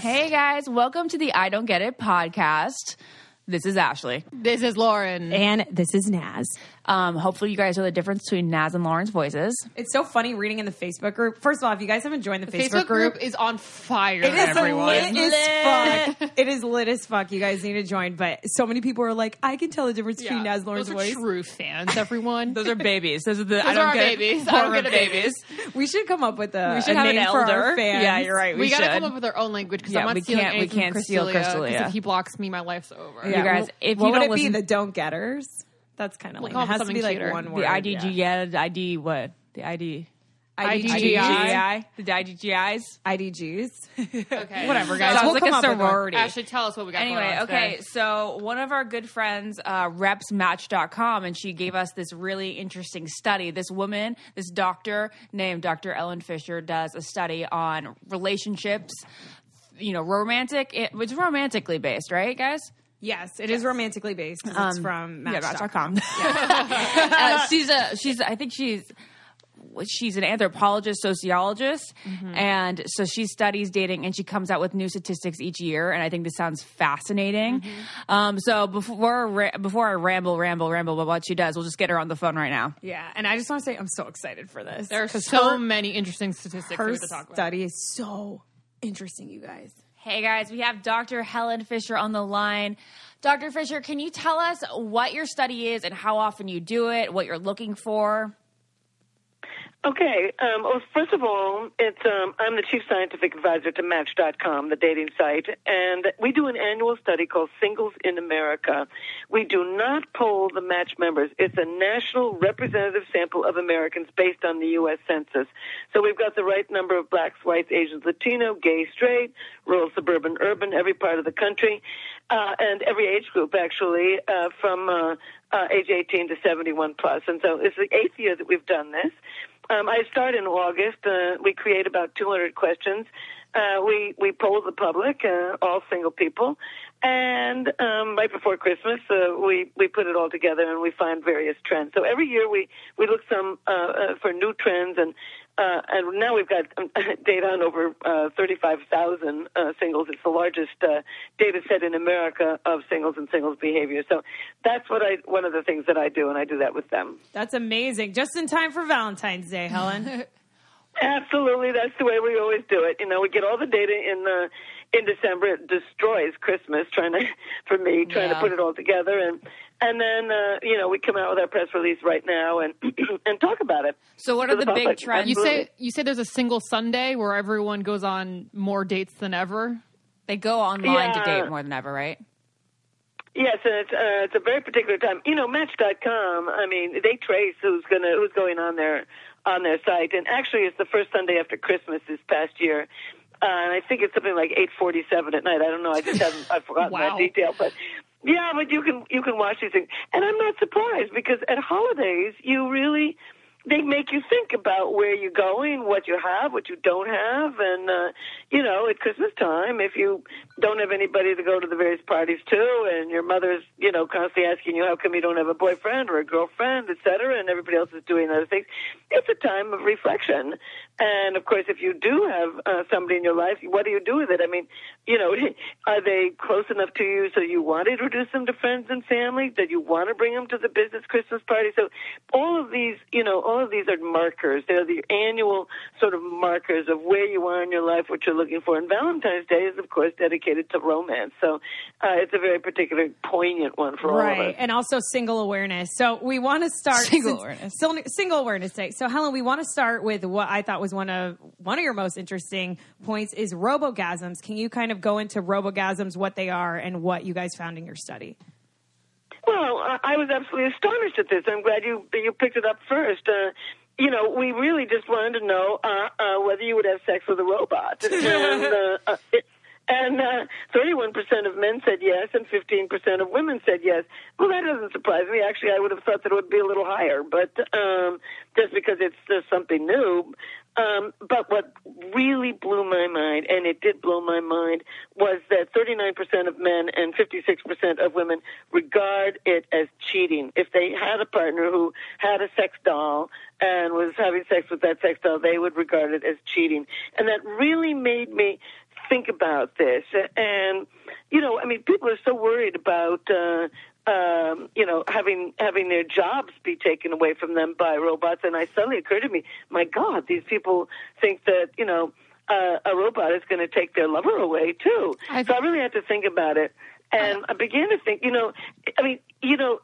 Hey guys, welcome to the I Don't Get It podcast. This is Ashley. This is Lauren. And this is Naz. Um, hopefully, you guys know the difference between Naz and Lauren's voices. It's so funny reading in the Facebook group. First of all, if you guys haven't joined the, The Facebook, Facebook group is on fire, it is everyone. lit as fuck. it is lit as fuck. You guys need to join. But so many people are like, I can tell the difference between Naz and Lauren's Those are voice. true fans, everyone. Those are babies. Those are the I Those don't are get babies. I don't get babies. We should come up with a, We should a have an name for elder. our fans. Yeah, you're right. We, we gotta come up with our own language because Yeah, I'm not we stealing can't- we can't from steal Crystalia, 'cause Crystalia. If he blocks me, my life's over. You guys, if what you would don't it be? The don't getters. That's kind of We'll like it has to be something like cuter. one word. the IDG, yeah. yeah, the ID, what? The ID. IDGs. IDGI. The IDGIs. IDGs. Okay. Whatever, guys. Sounds We'll like come a up with one. sorority. Ashley, tell us what we got Anyway, going on okay, today. so one of our good friends uh, reps Match.com, and she gave us this really interesting study. This woman, this doctor named Dr. Helen Fisher, does a study on relationships. You know, romantic. It, it's romantically based, right, guys? Yes, it is romantically based. 'cause it's from Um, Yeah, Match.com. Match.com. uh, she's a she's. I think she's she's an anthropologist, sociologist, Mm-hmm. and so she studies dating and she comes out with new statistics each year. And I think this sounds fascinating. Mm-hmm. Um, so before before I ramble, ramble, ramble about what she does, we'll just get her on the phone right now. Yeah, and I just want to say I'm so excited for this. There are so her- many interesting statistics we her to talk about. study is so interesting, you guys. Hey guys, we have Dr. Helen Fisher on the line. Dr. Fisher, can you tell us what your study is and how often you do it, what you're looking for? Okay. Um, well, first of all, it's um, I'm the chief scientific advisor to Match.com, the dating site, and we do an annual study called Singles in America. We do not poll the Match members. It's a national representative sample of Americans based on the U.S. Census. So we've got the right number of blacks, whites, Asians, Latino, gay, straight, rural, suburban, urban, every part of the country, uh, and every age group actually, uh, from uh, uh, age 18 to 71 plus. And so it's the eighth year that we've done this. Um, I start in August. Uh, we create about 200 questions. Uh, we we poll the public, uh, all single people, and um, right before Christmas, uh, we we put it all together and we find various trends. So every year we we look some uh, uh, for new trends and. Uh, and now we've got um, data on over uh, 35,000 uh, singles. It's the largest uh, data set in America of singles and singles behavior. So that's what I one of the things that I do, and I do that with them. That's amazing. Just in time for Valentine's Day, Helen. Absolutely, that's the way we always do it. You know, we get all the data in the in December. It destroys Christmas trying to for me trying Yeah. to put it all together, and and then uh, you know we come out with our press release right now and and talk about it. So what are the, big public. trends? You say you say there's a single Sunday where everyone goes on more dates than ever. They go online to date more than ever, right? Yes, and it's uh, it's a very particular time. You know, Match.com. I mean, they trace who's gonna who's going on there on their site, and actually, it's the first Sunday after Christmas this past year. Uh, and I think it's something like 8:47 at night. I don't know. I just haven't. I've forgotten Wow. that detail, but yeah, but you can you can watch these things, and I'm not surprised because at holidays you really they make you think about where you're going, what you have, what you don't have, and uh, you know, at Christmas time, if you don't have anybody to go to the various parties to, and your mother's, you know, constantly asking you how come you don't have a boyfriend or a girlfriend, et cetera, and everybody else is doing other things, it's a time of reflection. And of course, if you do have uh, somebody in your life, what do you do with it? I mean, you know, are they close enough to you so you want to introduce them to friends and family? That you want to bring them to the business Christmas party? So all of these, you know, all of these are markers. They're the annual sort of markers of where you are in your life, what you're looking for. And Valentine's Day is, of course, dedicated to romance. So uh, it's a very particular, poignant one for all of right us. and also single awareness so we want to start Single since- awareness. single awareness day so helen we want to start with what i thought was one of one of your most interesting points is robogasms can you kind of go into robogasms what they are and what you guys found in your study Well, I was absolutely astonished at this. I'm glad you you picked it up first. Uh, you know, we really just wanted to know uh, uh, whether you would have sex with a robot. and uh, uh, it, and uh, 31% of men said yes, and 15% of women said yes. Well, that doesn't surprise me. Actually, I would have thought that it would be a little higher, but um, just because it's just something new. Um, but what really blew my mind, and it did blow my mind, was that 39% of men and 56% of women regard it as cheating. If they had a partner who had a sex doll and was having sex with that sex doll, they would regard it as cheating. And that really made me think about this. And, you know, I mean, people are so worried about, uh, um, you know, having having their jobs be taken away from them by robots. And I suddenly occurred to me, my God, these people think that, you know, uh, a robot is going to take their lover away too. I- so I really had to think about it. And I began to think, you know, I mean, you know,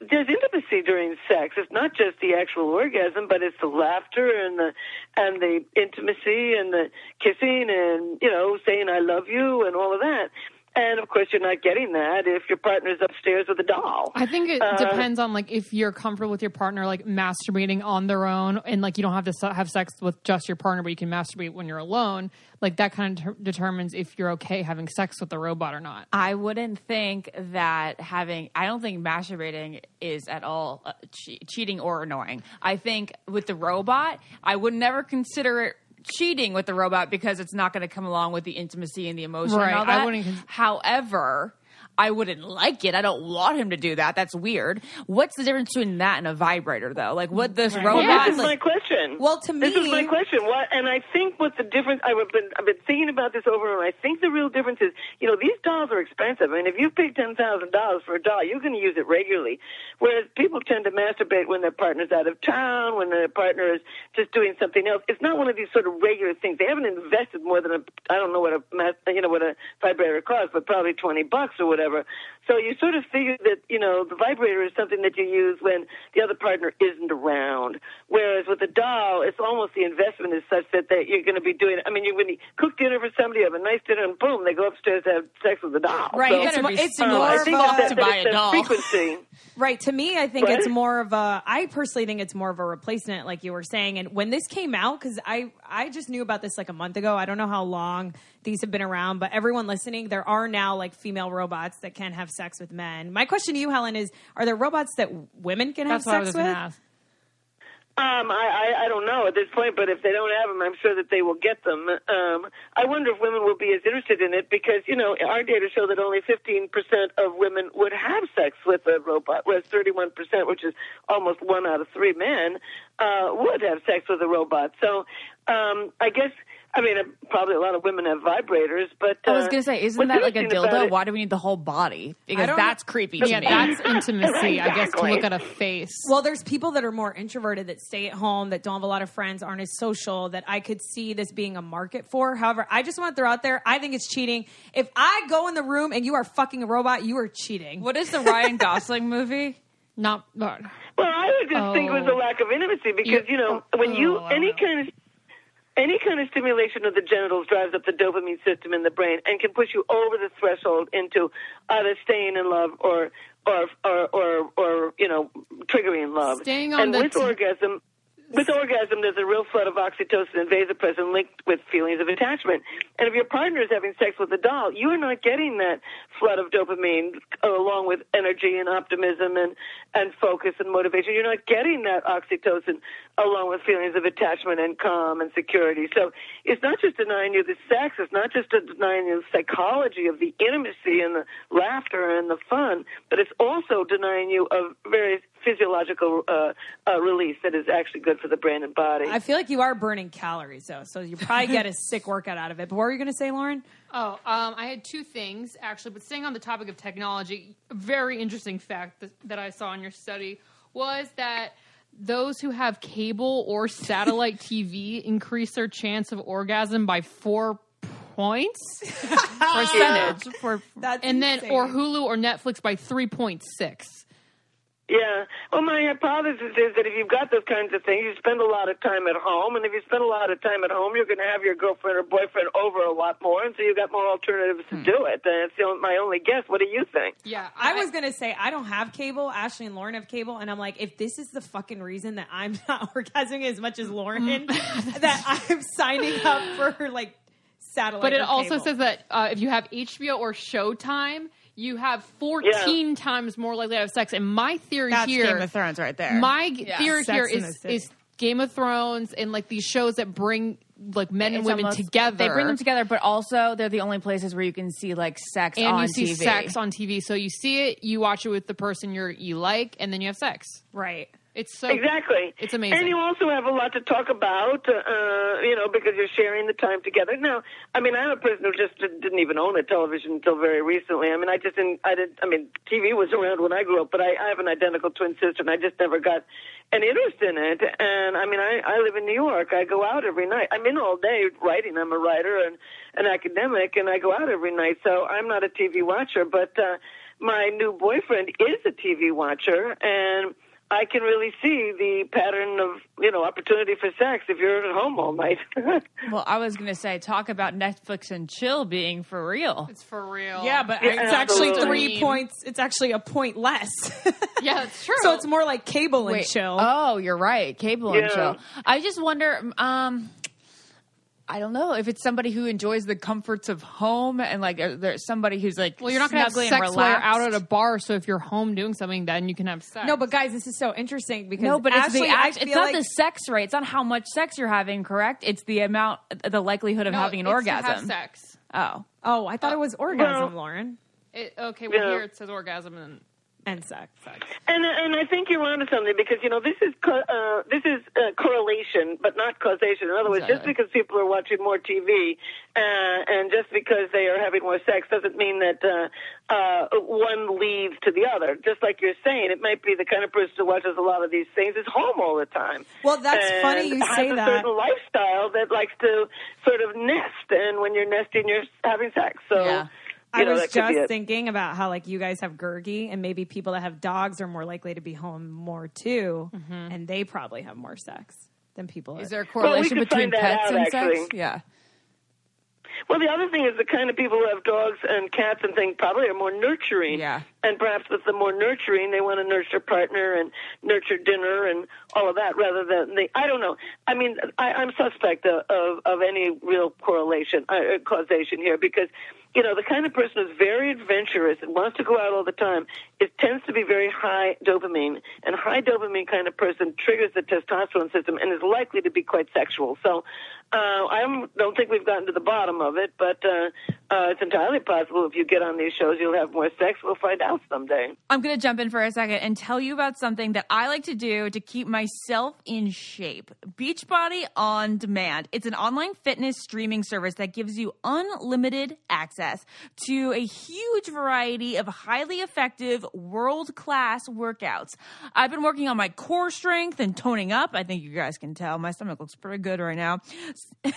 there's intimacy during sex. It's not just the actual orgasm, but it's the laughter and the and the intimacy and the kissing and you know saying I love you and all of that. And of course, you're not getting that if your partner's upstairs with a doll. I think it Uh, depends on like if you're comfortable with your partner like masturbating on their own and like you don't have to have sex with just your partner but you can masturbate when you're alone like that kind of ter- determines if you're okay having sex with the robot or not I wouldn't think that having, I don't think masturbating is at all uh, che- cheating or annoying. I think with the robot, I would never consider it cheating with the robot because it's not going to come along with the intimacy and the emotion Right, and all I wouldn't However, I wouldn't like it. I don't want him to do that. That's weird. What's the difference between that and a vibrator, though? Like, what this Well, robot? this is my question. Well, to me, this is my question. What? And I think what the difference. I've been I've been thinking about this over, and I think the real difference is, you know, these dolls are expensive. I mean, if you pay ten thousand dollars for a doll, you're going to use it regularly. Whereas people tend to masturbate when their partner's out of town, when their partner is just doing something else. It's not one of these sort of regular things. They haven't invested more than a I don't know what a you know what a vibrator costs, but probably twenty bucks or whatever whatever. So you sort of figure that you know the vibrator is something that you use when the other partner isn't around. Whereas with a doll, it's almost the investment is such that, that you're going to be doing. I mean, you when you cook dinner for somebody, have a nice dinner, and boom, they go upstairs to have sex with the doll. Right, So, it's gotta it's uh, more I of think a- that, that, to buy a doll. frequency. Right. To me, I think What? it's more of a. I personally think it's more of a replacement, like you were saying. And when this came out, because I I just knew about this like a month ago. I don't know how long these have been around, but everyone listening, there are now like female robots that can have sex with men. My question to you, Helen, is: Are there robots that women can have that's what i sex was with? going to ask Um, I, I I don't know at this point, but if they don't have them, I'm sure that they will get them. Um, I wonder if women will be as interested in it because you know our data show that only 15% of women would have sex with a robot, whereas 31%, which is almost one out of three men, uh, would have sex with a robot. So um, I guess. I mean, uh, probably a lot of women have vibrators, but uh, I was going to say, isn't that like a dildo? Why do we need the whole body? Because that's creepy to yeah me. that's intimacy i guess to look at a face Well, there's people that are more introverted that stay at home that don't have a lot of friends, aren't as social. That I could see this being a market for. However, I just want to throw out there: I think it's cheating. If I go in the room and you are fucking a robot, you are cheating. what is the Ryan Gosling movie? not but Well, I would just think it was a Oh. lack of intimacy because you know when you Oh, any kind of any kind of stimulation of the genitals drives up the dopamine system in the brain and can push you over the threshold into either staying in love or or or or, or you know triggering love. Staying on and the with t- orgasm. With orgasm, there's a real flood of oxytocin and vasopressin linked with feelings of attachment. And if your partner is having sex with a doll, you are not getting that flood of dopamine along with energy and optimism and, and focus and motivation. You're not getting that oxytocin along with feelings of attachment and calm and security. So it's not just denying you the sex, it's not just denying you the psychology of the intimacy and the laughter and the fun, but it's also denying you of various physiological uh, uh, release that is actually good for the brain and body. I feel like you are burning calories though, so you probably get a sick workout out of it. But what were you going to say, Lauren? Oh, um, I had two things actually, but staying on the topic of technology, a very interesting fact that, that I saw in your study was that those who have cable or satellite TV increase their chance of orgasm by four points. Percentage for That's and then or. Hulu or Netflix by 3.6. Yeah. Well, my hypothesis is that if you've got those kinds of things, you spend a lot of time at home, and if you spend a lot of time at home, you're going to have your girlfriend or boyfriend over a lot more, and so you've got more alternatives to do it. And it's only, my only guess. What do you think? Yeah, I was gonna say I don't have cable. Ashley and Lauren have cable, and I'm like, if this is the fucking reason that I'm not orgasming as much as Lauren, that I'm signing up for like satellite. But it also cable. says that uh, if you have HBO or Showtime, you have 14 times more likely to have sex. And my theory that's here, Game of Thrones right there. my g- theory Sex here in is the is Game of Thrones and like these shows that bring like men and It's women almost- together. They bring them together, but also they're the only places where you can see like sex and on you see TV. sex on TV. So you see it, you watch it with the person you're you like, and then you have sex. right. It's so Exactly. It's amazing. And you also have a lot to talk about, uh, you know, because you're sharing the time together. Now, I mean, I'm a person who just did- didn't even own a television until very recently. I mean, I just didn't, I didn't. I mean, TV was around when I grew up, but I, I have an identical twin sister and I just never got an interest in it. And I mean, I, I live in New York. I go out every night. I'm in all day writing. I'm a writer and an academic and I go out every night. So I'm not a TV watcher, but, uh, my new boyfriend is a TV watcher and I can really see the pattern of, you know, opportunity for sex if you're at home all night. Well, I was gonna say, talk about Netflix and chill being for real. it's for real. Yeah, but Yeah, it's actually absolutely. three points. It's actually a point less. yeah, it's true. so it's more like cable and chill. Oh, you're right. Cable and chill. I just wonder. Um, I don't know if it's somebody who enjoys the comforts of home and like uh, there's somebody who's like well, you're not going to have sex while you're out at a bar. So if you're home doing something, then you can have sex. No, but guys, this is so interesting because No, but it's the act, it's not like, the sex rate. It's not how much sex you're having. Correct? It's the amount, the likelihood of No, having an it's to have orgasm. sex. Oh, Oh, I thought it was orgasm, well- Lauren, It, okay, well Yeah. here it says orgasm and and sex. sex. and and I think you're onto something because you know this is co- uh, this is uh, correlation, but not causation. In other words, just because people are watching more TV uh, and just because they are having more sex doesn't mean that uh, uh, one leads to the other. Just like you're saying, it might be the kind of person who watches a lot of these things is home all the time. Well, that's and funny you say has say a that. certain lifestyle that likes to sort of nest, and when you're nesting, you're having sex. So. Yeah. You I know, was that could be just thinking about how like you guys have Gergie, and maybe people that have dogs are more likely to be home more too, and they probably have more sex than people. is there a Well, we correlation between pets out, and actually. sex? Yeah. Well, the other thing is the kind of people who have dogs and cats and things probably are more nurturing. Yeah. And perhaps with the more nurturing, they want to nurture partner and nurture dinner and all of that rather than the. I don't know. I mean, I, I'm suspect of, of, of any real correlation, uh, causation here because, you know, the kind of person who's very adventurous and wants to go out all the time, it tends to be very high dopamine. And high dopamine kind of person triggers the testosterone system and is likely to be quite sexual. So uh, I don't- think we've gotten to the bottom of it, but uh, uh, it's entirely possible if you get on these shows, you'll have more sex. We'll find out someday. I'm going to jump in for a second and tell you about something that I like to do to keep myself in shape. Beachbody On Demand. It's an online fitness streaming service that gives you unlimited access to a huge variety of highly effective, world class workouts. I've been working on my core strength and toning up. I think you guys can tell my stomach looks pretty good right now.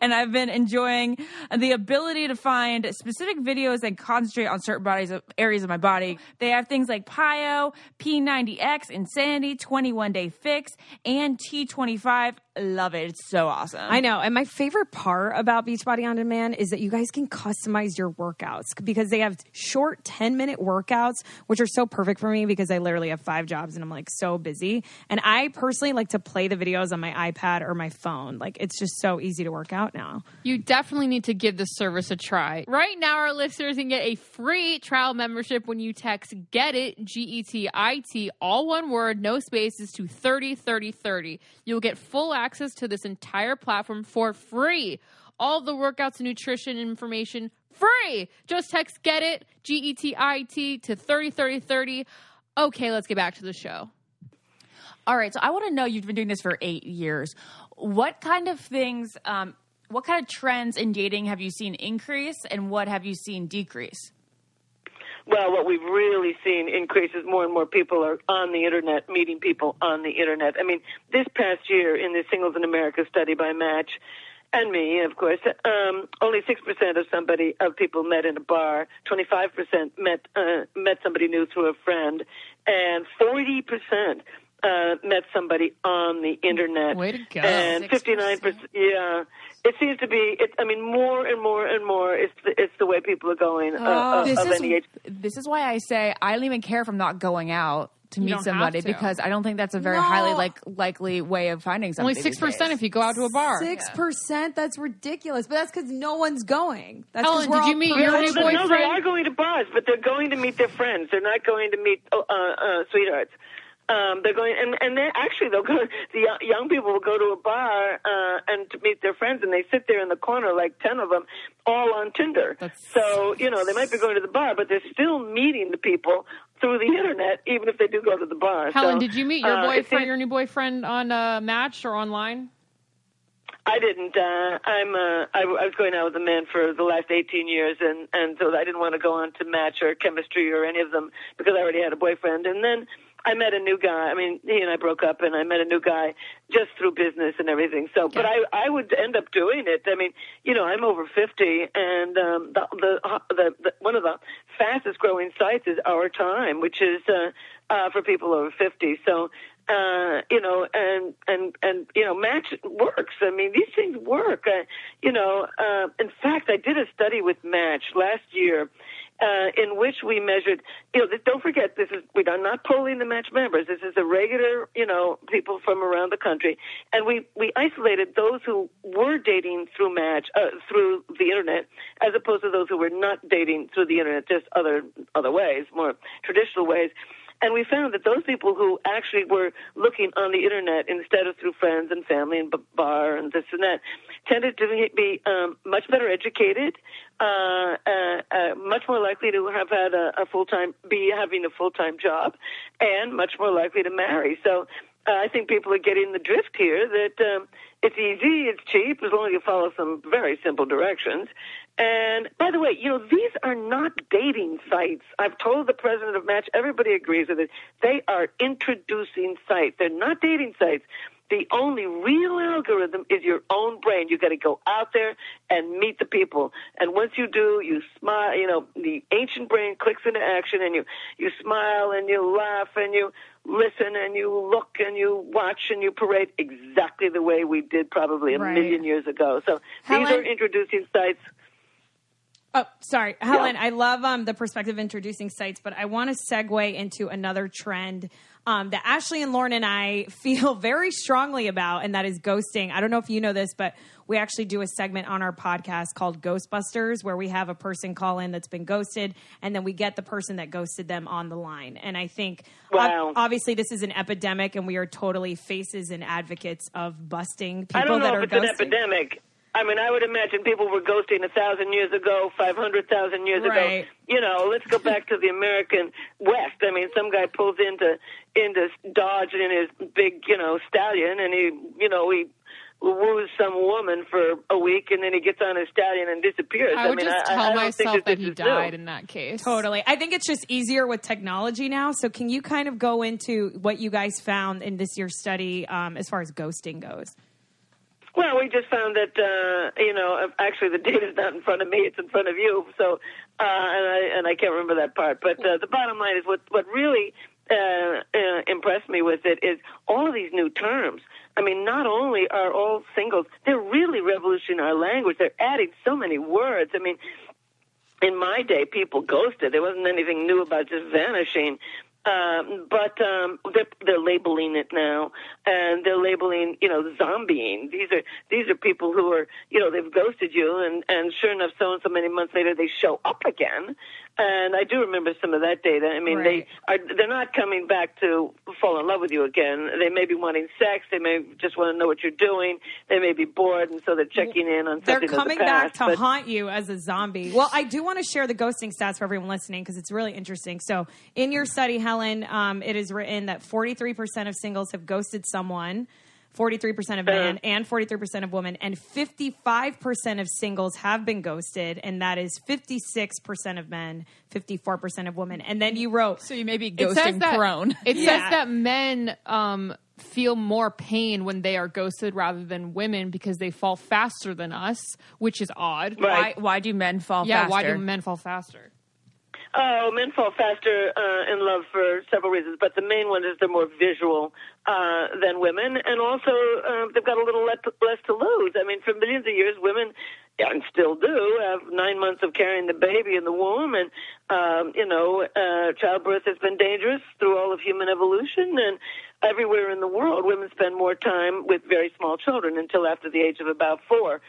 and I've been enjoying the ability to find specific videos and concentrate on certain bodies of, areas of my body. They have things like PiYo, P90X, Insanity, 21 Day Fix, and T25. Love it. It's so awesome. I know. And my favorite part about Beachbody On Demand is that you guys can customize your workouts because they have short 10 minute workouts, which are so perfect for me because I literally have five jobs and I'm like so busy. And I personally like to play the videos on my iPad or my phone. Like it's just so easy to work out now. You definitely need to give this service a try. Right now, our listeners can get a free trial membership when you text GET IT, G E T I T, all one word, no spaces, to 30 30 30. You'll get full access to this entire platform for free. All the workouts and nutrition information free. Just text GET IT, G E T I T, to 30 30 30. Okay, let's get back to the show. All right, so I want to know you've been doing this for eight years. What kind of things, um, what kind of trends in dating have you seen increase and what have you seen decrease? Well, what we've really seen increase is more and more people are on the internet, meeting people on the internet. I mean, this past year in the Singles in America study by Match, and me, of course, um, only six percent of somebody of people met in a bar. Twenty five percent met uh, met somebody new through a friend, and forty percent uh, met somebody on the internet. Way to go. And fifty nine percent, yeah. It seems to be. It, I mean, more and more and more. It's the, it's the way people are going uh, of, this of is any age. this is why I say I don't even care if I'm not going out to You meet don't have somebody to. because I don't think that's a very No. highly like likely way of finding somebody. Only six these days. percent if you go out to a bar. Six percent? That's ridiculous. But that's because no one's going. That's 'cause Helen, we're did you all meet your No, new they- no, they boyfriend? are going to bars, but they're going to meet their friends. They're not going to meet uh, uh, sweethearts. Um, they're going, and and they actually they'll go. The young- young people will go to a bar uh, and to meet their friends, and they sit there in the corner, like ten of them, all on Tinder. so you know they might be going to the bar, but they're still meeting the people through the internet, even if they do go to the bar. Helen, So, did you meet your uh, boyfriend, your new boyfriend, on uh, Match or online? I didn't. Uh, I'm. Uh, I, I was going out with a man for the last 18 years, and and so I didn't want to go on to match or chemistry or any of them because I already had a boyfriend. And then I met a new guy. I mean, he and I broke up, and I met a new guy just through business and everything. So, but I I would end up doing it. I mean, you know, I'm over 50, and um, the, the the the one of the fastest growing sites is Our Time, which is uh, uh, for people over 50. So uh, you know, and and and you know, match works. I mean, these things work. Uh, you know, uh, in fact, I did a study with Match last year. Uh, in which we measured, you know, don't forget this is we are not polling the match members. This is a regular, you know, people from around the country, and we we isolated those who were dating through match uh, through the internet, as opposed to those who were not dating through the internet, just other other ways, more traditional ways. And we found that those people who actually were looking on the internet instead of through friends and family and bar and this and that tended to be um, much better educated, uh, uh, uh, much more likely to have had a, a full time, be having a full time job, and much more likely to marry. So uh, I think people are getting the drift here that um, it's easy, it's cheap, as long as you follow some very simple directions. And by the way, you know, these are not dating sites. I've told the president of Match, everybody agrees with it. They are introducing sites. They're not dating sites. The only real algorithm is your own brain. You got to go out there and meet the people. And once you do, you smile. You know, the ancient brain clicks into action, and you you smile and you laugh and you listen and you look and you watch and you parade exactly the way we did probably a Right. million years ago. So these are introducing sites. Oh, sorry, Helen. I love um, the perspective of introducing sites, but I want to segue into another trend um, that Ashley and Lauren and I feel very strongly about, and that is ghosting. I don't know if you know this, but we actually do a segment on our podcast called Ghostbusters, where we have a person call in that's been ghosted, and then we get the person that ghosted them on the line. And I think, ob- Wow. obviously, this is an epidemic, and we are totally faces and advocates of busting people I don't that know are if it's ghosting. an epidemic. I mean, I would imagine people were ghosting a thousand years ago, five hundred thousand years Right. ago. You know, let's go back to the American West. I mean, some guy pulls into into Dodge in his big, you know, stallion, and he, you know, he woos some woman for a week, and then he gets on his stallion and disappears. I would mean, just I, tell I don't myself think that this he is new. died in that case. Totally. I think it's just easier with technology now. So, can you kind of go into what you guys found in this year's study um, as far as ghosting goes? Well, we just found that uh, you know actually the data's not in front of me; it's in front of you. So, uh, and I and I can't remember that part. But uh, the bottom line is what what really uh, uh, impressed me with it is all of these new terms. I mean, not only are all singles, they're really revolutioning our language. They're adding so many words. I mean, in my day, people ghosted. There wasn't anything new about just vanishing. Um, but um, they're, they're labeling it now, and they're labeling, you know, zombieing. These are these are people who are, you know, they've ghosted you, and and sure enough, so and so many months later, they show up again. And I do remember some of that data. I mean, Right. they are they're not coming back to fall in love with you again. They may be wanting sex. They may just want to know what you're doing. They may be bored, and so they're checking in on They're something coming of the back past. to but- haunt you as a zombie. Well, I do want to share the ghosting stats for everyone listening because it's really interesting. So, in your study, Helen, um, it is written that 43% of singles have ghosted someone. 43% of men and 43% of women, and 55% of singles have been ghosted, and that is 56% of men, 54% of women. And then you wrote, So you may be It says ghosting that, prone. It Yeah. says that men um, feel more pain when they are ghosted rather than women because they fall faster than us, which is odd. Right. Why, why do men fall Yeah, faster? why do men fall faster? Oh, men fall faster uh, in love for several reasons, but the main one is they're more visual uh, than women, and also uh, they've got a little less, less to lose. I mean, for millions of years, women and still do have nine months of carrying the baby in the womb, and um, you know, uh, childbirth has been dangerous through all of human evolution, and everywhere in the world, women spend more time with very small children until after the age of about four.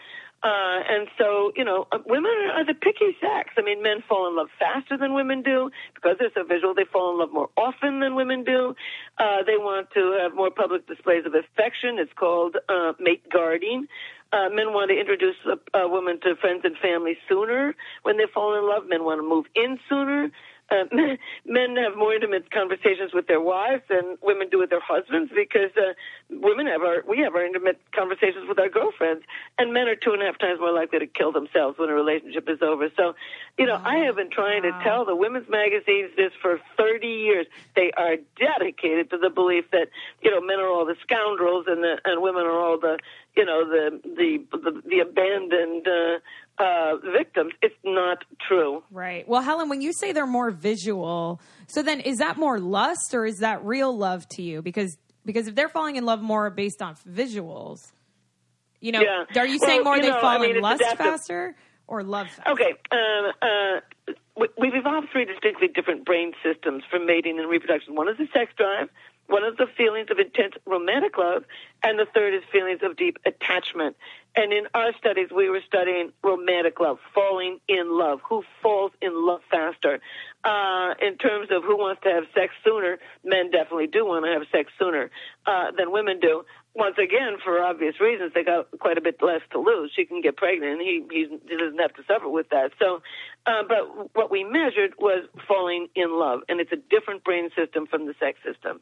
Uh, and so, you know, uh, women are the picky sex. I mean, men fall in love faster than women do because they're so visual. They fall in love more often than women do. Uh, they want to have more public displays of affection. It's called uh, mate guarding. Uh, men want to introduce a, a woman to friends and family sooner when they fall in love. Men want to move in sooner. Uh, men, men have more intimate conversations with their wives than women do with their husbands because uh, women have our we have our intimate conversations with our girlfriends, and men are two and a half times more likely to kill themselves when a relationship is over. So, you know, I have been trying to tell the women's magazines this for 30 years. They are dedicated to the belief that you know men are all the scoundrels and the and women are all the you know the the the, the abandoned. Uh, uh, victims. It's not true. Right. Well, Helen, when you say they're more visual, so then is that more lust or is that real love to you? Because because if they're falling in love more based off visuals, you know, Yeah. are you Well, saying more you they know, fall I mean, in lust adaptive. faster or love faster? Okay. Um, uh, we- we've evolved three distinctly different brain systems for mating and reproduction. One is the sex drive, one is the feelings of intense romantic love, and the third is feelings of deep attachment. And in our studies, we were studying romantic love, falling in love, who falls in love faster. Uh, in terms of who wants to have sex sooner, men definitely do want to have sex sooner uh, than women do. Once again, for obvious reasons, they got quite a bit less to lose. She can get pregnant, and he he doesn't have to suffer with that. So, uh, but what we measured was falling in love, and it's a different brain system from the sex system.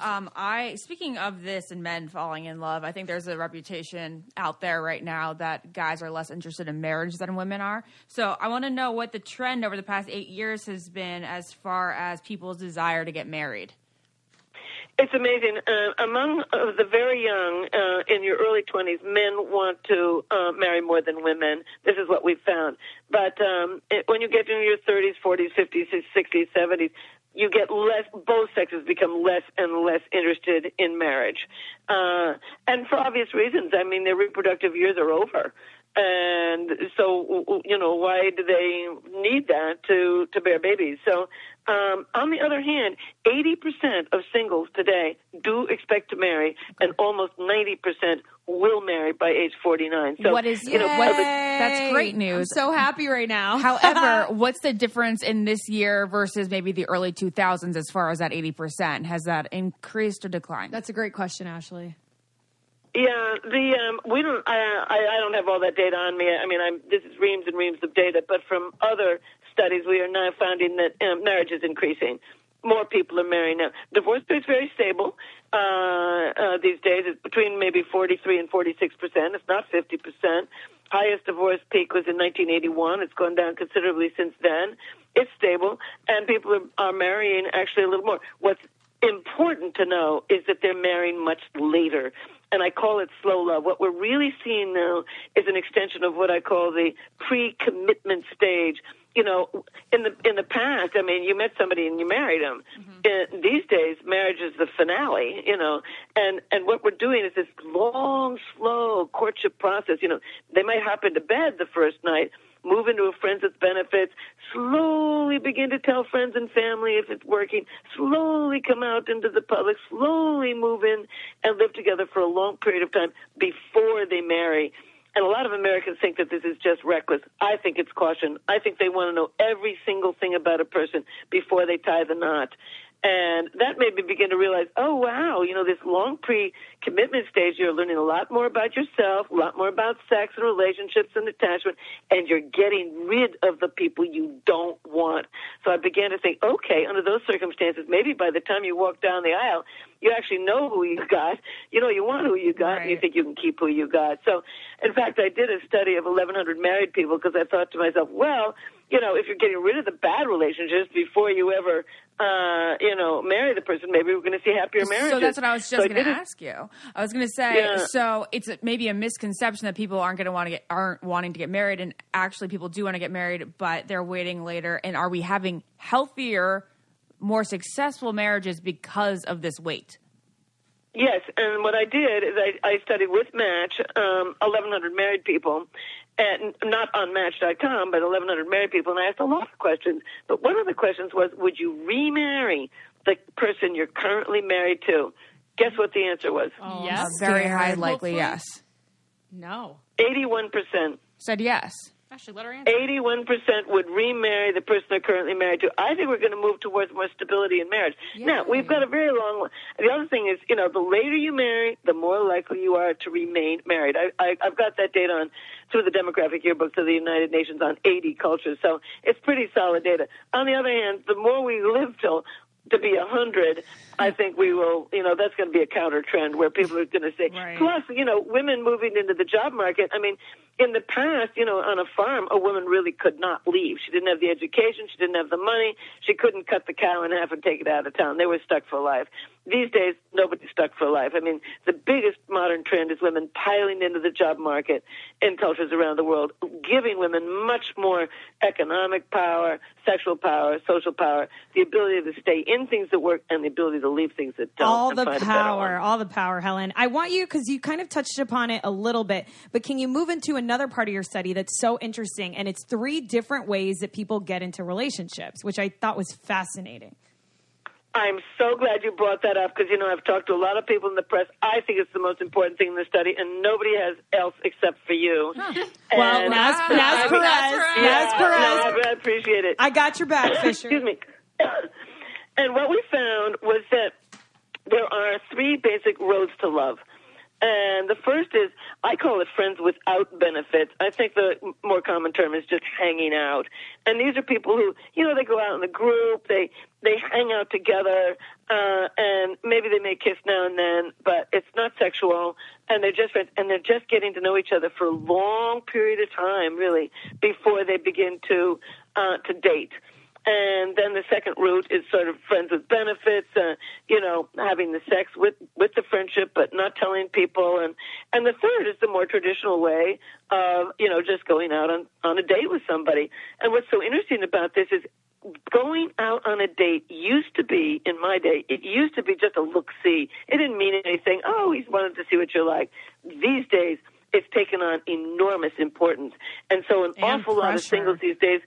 Um, I speaking of this and men falling in love, I think there's a reputation out there right now that guys are less interested in marriage than women are. So I want to know what the trend over the past eight years has been as far as people's desire to get married. It's amazing. Uh, among uh, the very young, uh, in your early 20s, men want to uh, marry more than women. This is what we've found. But um, it, when you get into your 30s, 40s, 50s, 60s, 70s, you get less, both sexes become less and less interested in marriage. Uh, and for obvious reasons. I mean, their reproductive years are over. And so, you know, why do they need that to, to bear babies? So, um, on the other hand, 80% of singles today do expect to marry, and almost 90% will marry by age 49. So, what is you know, what's- but- that's great news. I'm so happy right now. However, what's the difference in this year versus maybe the early 2000s as far as that 80%? Has that increased or declined? That's a great question, Ashley. Yeah, the um, we don't. I, I I don't have all that data on me. I mean, I'm this is reams and reams of data, but from other studies, we are now finding that um, marriage is increasing. More people are marrying now. Divorce rate's very stable uh, uh, these days. It's between maybe 43 and 46 percent. It's not 50 percent. Highest divorce peak was in 1981. It's gone down considerably since then. It's stable, and people are, are marrying actually a little more. What's important to know is that they're marrying much later. And I call it slow love. What we're really seeing now is an extension of what I call the pre-commitment stage. You know, in the in the past, I mean, you met somebody and you married them. Uh, these days, marriage is the finale. You know, and and what we're doing is this long, slow courtship process. You know, they might hop into bed the first night, move into a friends with benefits, slowly begin to tell friends and family if it's working, slowly come out into the public, slowly move in and live together for a long period of time before they marry. And a lot of Americans think that this is just reckless. I think it's caution. I think they want to know every single thing about a person before they tie the knot. And that made me begin to realize, oh wow, you know, this long pre-commitment stage, you're learning a lot more about yourself, a lot more about sex and relationships and attachment, and you're getting rid of the people you don't want. So I began to think, okay, under those circumstances, maybe by the time you walk down the aisle, you actually know who you got. You know, you want who you got, and you think you can keep who you got. So, in fact, I did a study of 1,100 married people because I thought to myself, well, you know, if you're getting rid of the bad relationships before you ever, uh, you know, marry the person, maybe we're going to see happier marriages. So that's what I was just So going to ask you. I was going to say, Yeah. so it's maybe a misconception that people aren't going to want to get aren't wanting to get married, and actually people do want to get married, but they're waiting later. And are we having healthier, more successful marriages because of this wait? Yes, and what I did is I, I studied with Match um, 1,100 married people, and not on Match.com, but 1,100 married people, and I asked a lot of questions. But one of the questions was, would you remarry the person you're currently married to? Guess what the answer was? yes. A very high likely yes. No. 81%. Said yes. Actually, let her answer. 81% would remarry the person they're currently married to. I think we're going to move towards more stability in marriage. Now, we've got a very long The other thing is, you know, the later you marry, the more likely you are to remain married. I, I, I've got that data on through the demographic yearbooks of the United Nations on 80 cultures, so it's pretty solid data. On the other hand, the more we live till to be a hundred, I think we will. You know, that's going to be a counter trend where people are going to say. Right. Plus, you know, women moving into the job market. I mean, in the past, you know, on a farm, a woman really could not leave. She didn't have the education. She didn't have the money. She couldn't cut the cow in half and take it out of town. They were stuck for life. These days, nobody's stuck for life. I mean, the biggest modern trend is women piling into the job market in cultures around the world, giving women much more economic power, sexual power, social power, the ability to stay in things that work, and the ability to leave things that don't. all the find a better power, all the power, Helen. I want you because you kind of touched upon it a little bit, but can you move into another part of your study that's so interesting? And it's three different ways that people get into relationships, which I thought was fascinating. I'm so glad you brought that up because you know I've talked to a lot of people in the press. I think it's the most important thing in the study, and nobody has else except for you. Well, Naz, Wow. Naz Naz Perez, Perez. Naz Perez, I appreciate it. I got your back, Fisher. Excuse me. and what we found was that there are three basic roads to love. And the first is, I call it friends without benefits. I think the more common term is just hanging out. And these are people who, you know, they go out in a group, they they hang out together, uh, and maybe they may kiss now and then, but it's not sexual, and they're just friends, and they're just getting to know each other for a long period of time, really, before they begin to uh, to date. And then the second route is sort of friends with benefits, uh, you know, having the sex with with the friendship, but not telling people. And and the third is the more traditional way of you know just going out on on a date with somebody. And what's so interesting about this is going out on a date used to be in my day it used to be just a look see. It didn't mean anything. Oh he's wanted to see what you're like. These days it's taken on enormous importance. And so an And awful lot of singles these days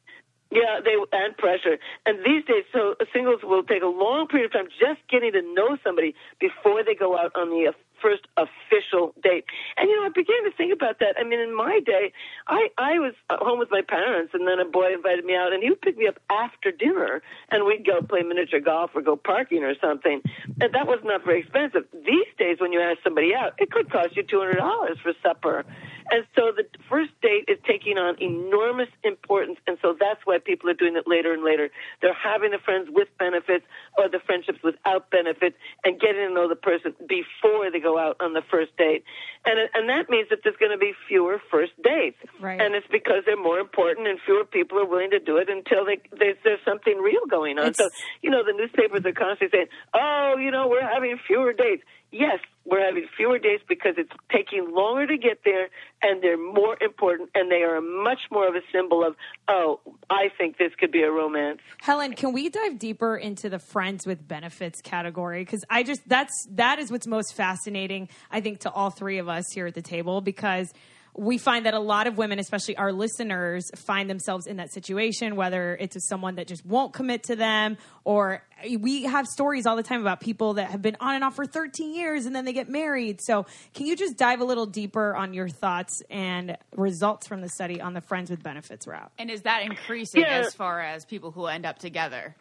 yeah, they and pressure. And these days, so singles will take a long period of time just getting to know somebody before they go out on the first official date. And you know, I began to think about that. I mean, in my day, I I was home with my parents, and then a boy invited me out, and he would pick me up after dinner, and we'd go play miniature golf or go parking or something. And that was not very expensive. These days, when you ask somebody out, it could cost you two hundred dollars for supper. And so the first date is taking on enormous importance, and so that's why people are doing it later and later. They're having the friends with benefits or the friendships without benefits, and getting to know the person before they go out on the first date. And and that means that there's going to be fewer first dates, Right. and it's because they're more important, and fewer people are willing to do it until they, there's, there's something real going on. It's- so you know the newspapers are constantly saying, "Oh, you know, we're having fewer dates." Yes, we're having fewer dates because it's taking longer to get there, and they're more important, and they are much more of a symbol of, "Oh, I think this could be a romance." Helen, can we dive deeper into the friends with benefits category? Because I just that's that is what's most fascinating, I think, to all three of us here at the table. Because we find that a lot of women, especially our listeners, find themselves in that situation, whether it's someone that just won't commit to them, or we have stories all the time about people that have been on and off for 13 years and then they get married. So, can you just dive a little deeper on your thoughts and results from the study on the friends with benefits route? And is that increasing Yeah. as far as people who end up together?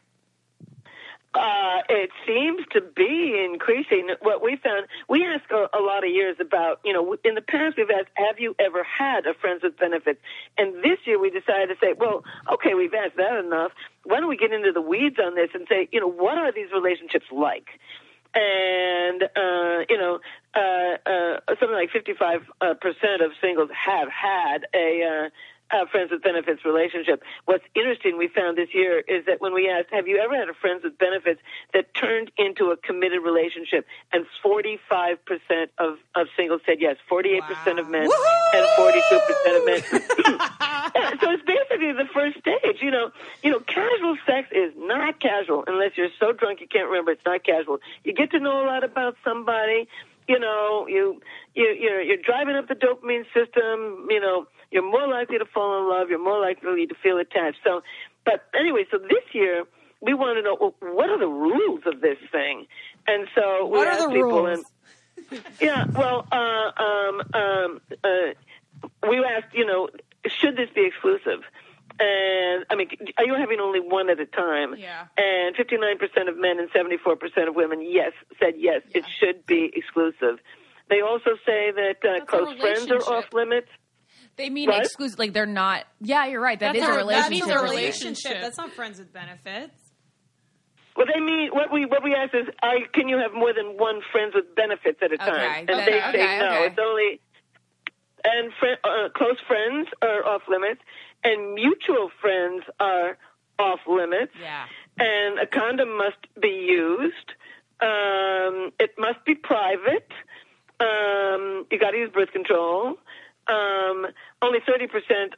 Uh, it seems to be increasing. What we found, we ask a, a lot of years about, you know, in the past we've asked, have you ever had a friends with benefits? And this year we decided to say, well, okay, we've asked that enough. Why don't we get into the weeds on this and say, you know, what are these relationships like? And, uh, you know, uh, uh, something like 55% uh, of singles have had a, uh, uh, friends with benefits relationship. What's interesting we found this year is that when we asked, have you ever had a friends with benefits that turned into a committed relationship? And 45% of, of singles said yes. 48% of men and 42% of men. Yeah, so it's basically the first stage. You know, you know, casual sex is not casual unless you're so drunk you can't remember. It's not casual. You get to know a lot about somebody. You know, you you you're, you're driving up the dopamine system. You know, you're more likely to fall in love. You're more likely to feel attached. So, but anyway, so this year we want to know well, what are the rules of this thing, and so we What asked people and yeah, well, uh, um, um, uh, we asked, you know, should this be exclusive? And I mean, are you having only one at a time? Yeah. And 59% of men and 74% of women, yes, said yes, it should be exclusive. They also say that uh, close friends are off limits. They mean What? exclusive, like they're not. Yeah, you're right. That That's is a- a that relationship. means a relationship. That's not friends with benefits. Well, they mean what we what we ask is, I, can you have more than one friends with benefits at a time? Okay, and then- they okay, say no. okay. It's only and fri uh, close friends are off limits, and mutual friends are off limits. Yeah. And a condom must be used. Um, it must be private. Um, you got to use birth control. Um, only 30%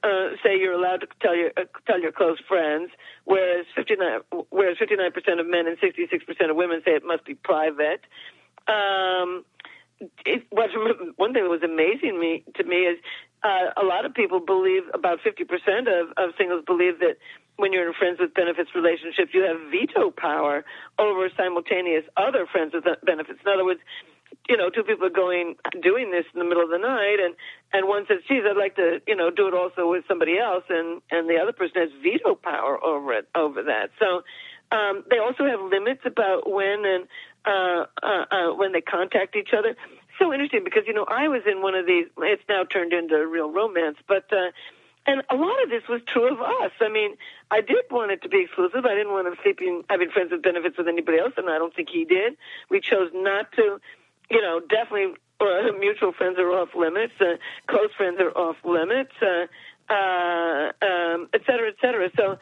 uh, say you're allowed to tell your uh, tell your close friends, whereas 59 whereas 59% of men and 66% of women say it must be private. Um, it was one thing that was amazing me to me is uh, a lot of people believe about 50% of, of singles believe that when you're in a friends with benefits relationship, you have veto power over simultaneous other friends with benefits. In other words, you know, two people are going doing this in the middle of the night, and and one says, "Geez, I'd like to, you know, do it also with somebody else," and and the other person has veto power over it over that. So um, they also have limits about when and uh, uh, uh, when they contact each other. So interesting because you know I was in one of these. It's now turned into a real romance, but. Uh, and a lot of this was true of us. I mean, I did want it to be exclusive. I didn't want him sleeping, having friends with benefits with anybody else, and I don't think he did. We chose not to you know, definitely uh, mutual friends are off limits. Uh, close friends are off limits, uh, uh, um, et cetera, et cetera. So,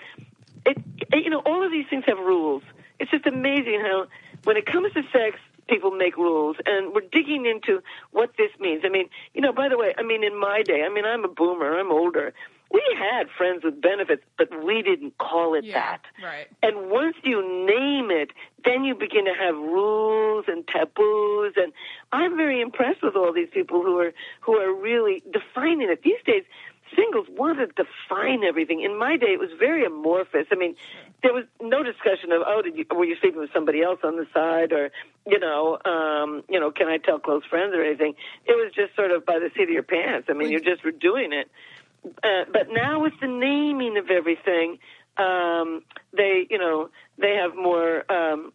it, it, you know, all of these things have rules. It's just amazing how, when it comes to sex, people make rules, and we're digging into what this means. I mean, you know, by the way, I mean, in my day, I mean, I'm a boomer, I'm older. We had friends with benefits, but we didn't call it Yeah, that. right. And once you name it, then you begin to have rules and taboos. And I'm very impressed with all these people who are who are really defining it. These days, singles want to define everything. In my day, it was very amorphous. I mean, there was no discussion of oh, did you, were you sleeping with somebody else on the side, or you know, um, you know, can I tell close friends or anything? It was just sort of by the seat of your pants. I mean, you just were doing it. Uh, but now with the naming of everything, um, they, you know, they have more, um,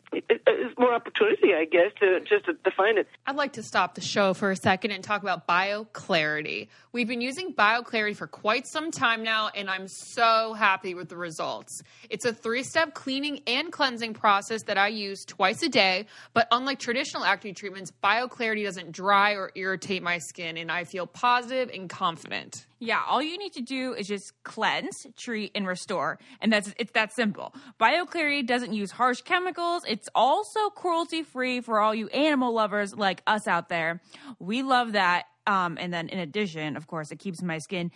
more opportunity, I guess, to just to define it. I'd like to stop the show for a second and talk about BioClarity. We've been using BioClarity for quite some time now, and I'm so happy with the results. It's a three step cleaning and cleansing process that I use twice a day, but unlike traditional acne treatments, BioClarity doesn't dry or irritate my skin, and I feel positive and confident. Yeah, all you need to do is just cleanse, treat, and restore, and that's it's that simple. BioClarity doesn't use harsh chemicals. It's also cruelty free for all you animal lovers like us out there. We love that. Um, and then in addition, of course, it keeps my skin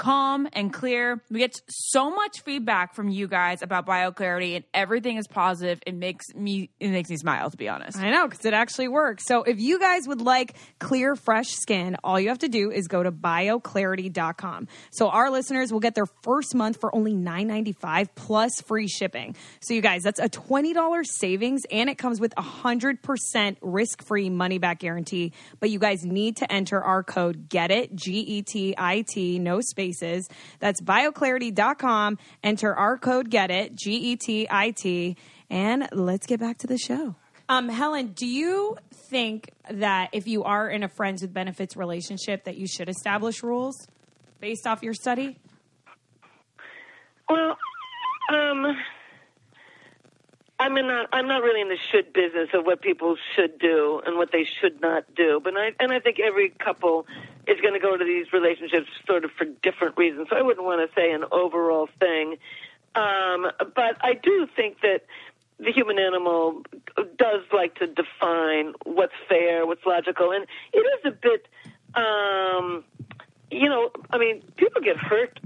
calm and clear. We get so much feedback from you guys about BioClarity, and everything is positive. It makes me it makes me smile, to be honest. I know because it actually works. So if you guys would like clear, fresh skin, all you have to do is go to bioclarity.com. So our listeners will get their first month for only $9.95 plus free shipping. So you guys, that's a $20 savings and it comes with a 100% risk-free money back guarantee. But you guys need to enter our code GET IT, G E T I T, no spaces. That's bioclarity.com. Enter our code GET IT, G E T I T. And let's get back to the show. Um, Helen, do you think that if you are in a friends with benefits relationship, that you should establish rules based off your study? Well, um, I'm not. I'm not really in the should business of what people should do and what they should not do. But I and I think every couple is going to go to these relationships sort of for different reasons. So I wouldn't want to say an overall thing. Um, but I do think that the human animal does like to define what's fair, what's logical, and it is a bit. Um, you know, I mean, people get hurt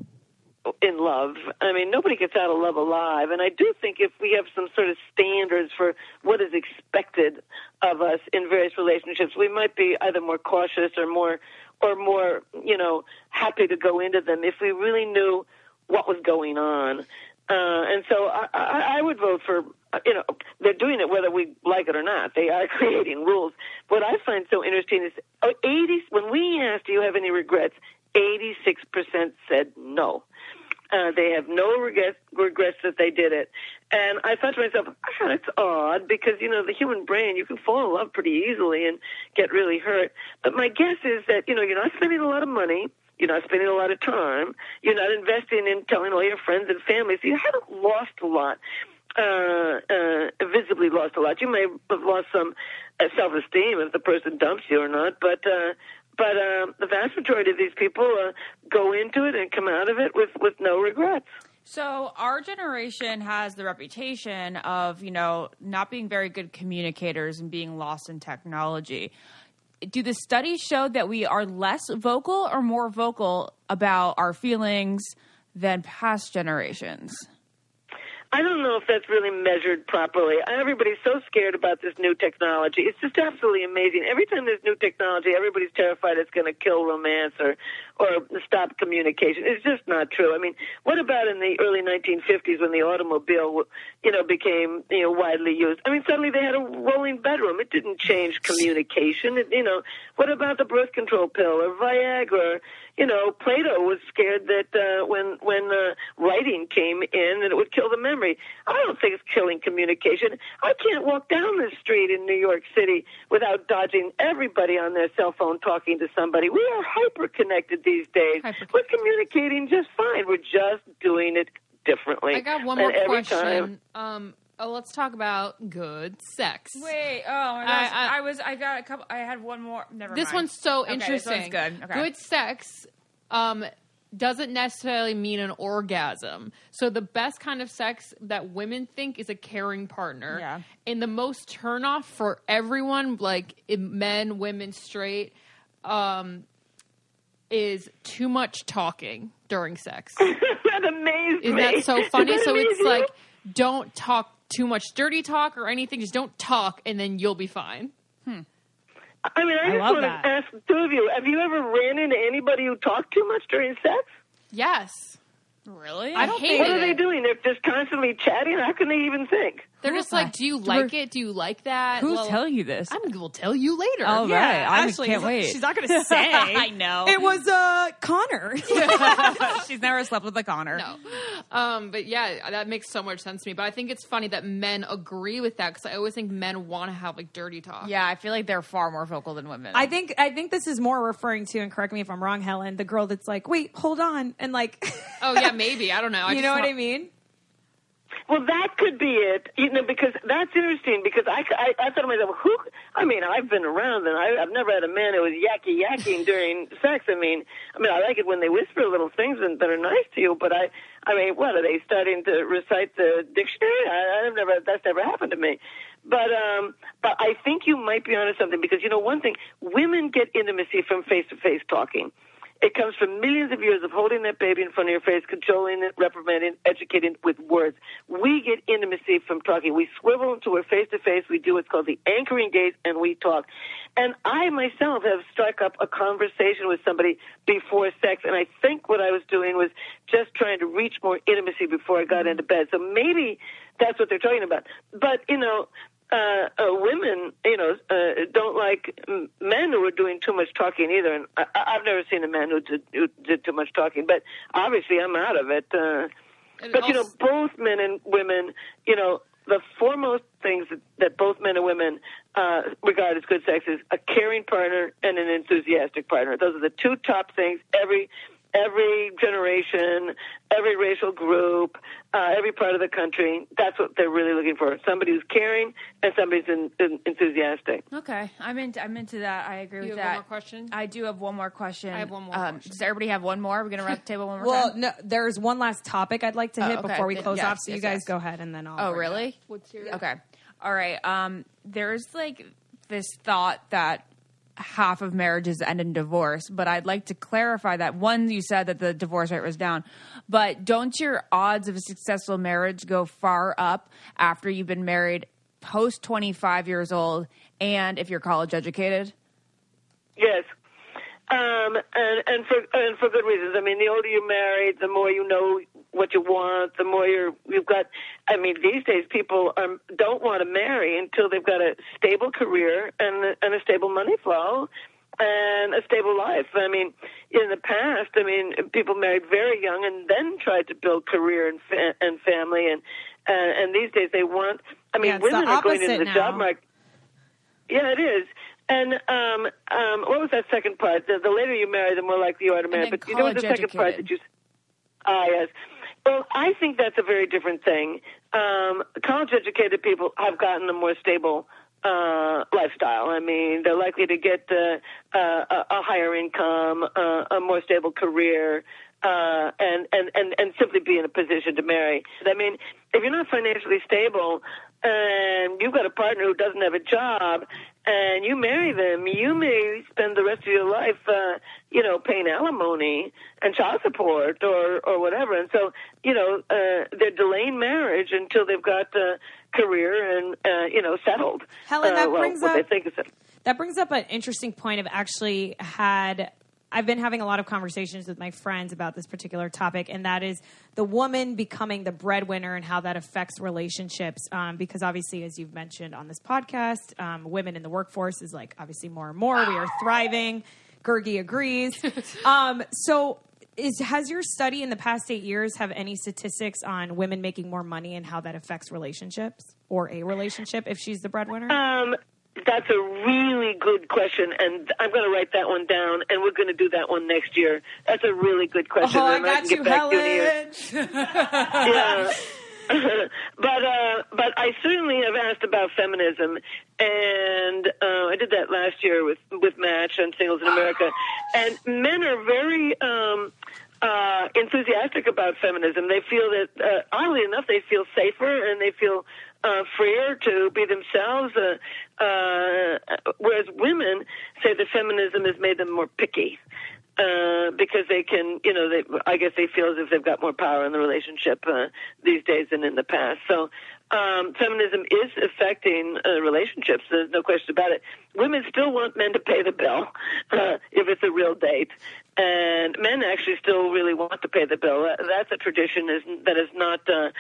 in love. I mean, nobody gets out of love alive. And I do think if we have some sort of standards for what is expected of us in various relationships, we might be either more cautious or more or more, you know, happy to go into them if we really knew what was going on. Uh, and so I, I, I would vote for, you know, they're doing it whether we like it or not. They are creating rules. What I find so interesting is oh, 80, when we asked, do you have any regrets? 86% said no. Uh, they have no regrets, regrets that they did it. And I thought to myself, oh, that's odd because, you know, the human brain, you can fall in love pretty easily and get really hurt. But my guess is that, you know, you're not spending a lot of money. You're not spending a lot of time. You're not investing in telling all your friends and family. So you haven't lost a lot, uh, uh, visibly lost a lot. You may have lost some uh, self-esteem if the person dumps you or not, but, uh, but uh, the vast majority of these people uh, go into it and come out of it with, with no regrets. So our generation has the reputation of, you know, not being very good communicators and being lost in technology. Do the studies show that we are less vocal or more vocal about our feelings than past generations? I don't know if that's really measured properly. Everybody's so scared about this new technology. It's just absolutely amazing. Every time there's new technology, everybody's terrified it's going to kill romance or or stop communication. It's just not true. I mean, what about in the early 1950s when the automobile, you know, became you know widely used? I mean, suddenly they had a rolling bedroom. It didn't change communication. It, you know, what about the birth control pill or Viagra? You know, Plato was scared that uh, when when uh, writing came in, that it would kill the memory. I don't think it's killing communication. I can't walk down the street in New York City without dodging everybody on their cell phone talking to somebody. We are hyper connected these days. We're communicating just fine. We're just doing it differently. I got one And more every question. Um, oh, let's talk about good sex. Wait, oh my gosh. I- I, I- was, I got a couple, I had one more. Never This mind. one's so Okay, interesting. This one's good. Okay. Good sex um, doesn't necessarily mean an orgasm. So the best kind of sex that women think is a caring partner. Yeah. And the most turnoff for everyone, like men, women, straight, um, is too much talking during sex. that amazed Isn't me. that so funny? That So it's you? like don't talk too much dirty talk or anything. Just don't talk, and then you'll be fine. Hmm. I mean, I, just want that. to ask the two of you: Have you ever ran into anybody who talked too much during sex? Yes. Really? I don't hate What it. are they doing? They're just constantly chatting. How can they even think? They're just like, do you like it? Do you like that? Who's Well, telling you this? I'm will tell you later. Oh, Yeah, right. I Ashley, can't she's- wait. She's not going to say. I know. It was uh, Connor. She's never slept with a Connor. No. Um, but yeah, that makes so much sense to me. But I think it's funny that men agree with that because I always think men want to have like dirty talk. Yeah, I feel like they're far more vocal than women. I think I think this is more referring to, and correct me if I'm wrong, Helen, the girl that's like, wait, hold on, and like, Oh yeah, maybe. I don't know. I you just know what want- I mean? Well, that could be it. You know, because that's interesting. Because I, I, I thought to myself, who? I mean, I've been around, and I, I've never had a man who was yakky yakking during sex. I mean, I mean, I like it when they whisper little things and, that are nice to you. But I, I mean, what are they starting to recite the dictionary? I, I've never. That's never happened to me. But um, but I think you might be onto something because you know one thing: women get intimacy from face to face talking. It comes from millions of years of holding that baby in front of your face, controlling it, reprimanding, educating with words. We get intimacy from talking. We swivel until we're face to face. We do what's called the anchoring gaze, and we talk. And I myself have struck up a conversation with somebody before sex, and I think what I was doing was just trying to reach more intimacy before I got into bed. So maybe that's what they're talking about. But you know, uh, uh, women, you know, uh, don't like men who are doing too much talking either. And I, I've never seen a man who did, who did too much talking. But obviously, I'm out of it. Uh, but you know, both men and women, you know, the foremost things that, that both men and women uh, regard as good sex is a caring partner and an enthusiastic partner. Those are the two top things every every generation, every racial group, uh, every part of the country. That's what they're really looking for: somebody who's caring and somebody who's in, in, enthusiastic. Okay, I'm into I'm into that. I agree You with have that. one more question? I do have one more question. I have one more Um, question. Does everybody have one more? We're gonna wrap the table one more Well, time. no, there's one last topic I'd like to Oh, hit okay. before we close yes, off. So you guys yes. go ahead, and then I'll. Oh, bring it really? What's your Okay. All right. Um, there's like this thought that half of marriages end in divorce, but I'd like to clarify that. One, you said that the divorce rate was down, but don't your odds of a successful marriage go far up after you've been married post 25 years old and if you're college educated? Yes. Um, and, and for and for good reasons. I mean, the older you're married, the more you know what you want. The more you're you've got. I mean, these days people are, don't want to marry until they've got a stable career and and a stable money flow and a stable life. I mean, in the past, I mean, people married very young and then tried to build career and fa- and family and uh, and these days they want. I mean, Yeah, women are going into the job market. Yeah, it is. And um, um, what was that second part? The, the later you marry, the more likely you are to marry. But you know what the second part that you? Ah, yes. Well, I think that's a very different thing. Um, college educated people have gotten a more stable uh, lifestyle. I mean, they're likely to get uh, uh, a, higher income, uh, a more stable career, uh, and, and, and, and simply be in a position to marry. I mean, if you're not financially stable and you've got a partner who doesn't have a job and you marry them, you may spend the rest of your life, uh, you know, paying alimony and child support or, or whatever. And so, you know, uh, they're delaying marriage until they've got a career and, uh, you know, settled. Helen, uh, that well, brings what up- they think is settled. That brings up an interesting point. I've actually had. I've been having a lot of conversations with my friends about this particular topic, and that is the woman becoming the breadwinner and how that affects relationships. Um, because obviously, as you've mentioned on this podcast, um, women in the workforce is like obviously more and more. We are thriving. Gergie agrees. um, so, is has your study in the past eight years have any statistics on women making more money and how that affects relationships or a relationship if she's the breadwinner? Um, that's a really good question, and I'm going to write that one down, and we're going to do that one next year. That's a really good question. oh, I got can you, get back to you. Yeah. but uh, but I certainly have asked about feminism, and uh, I did that last year with with Match and Singles in America, and men are very. Um, uh, enthusiastic about feminism. They feel that, uh, oddly enough, they feel safer and they feel uh, freer to be themselves. Uh, uh, whereas women say that feminism has made them more picky uh, because they can, you know, they, I guess they feel as if they've got more power in the relationship uh, these days than in the past. So um, feminism is affecting uh, relationships. There's no question about it. Women still want men to pay the bill uh, if it's a real date, and men actually still really want to pay the bill. That's a tradition that is not. Uh,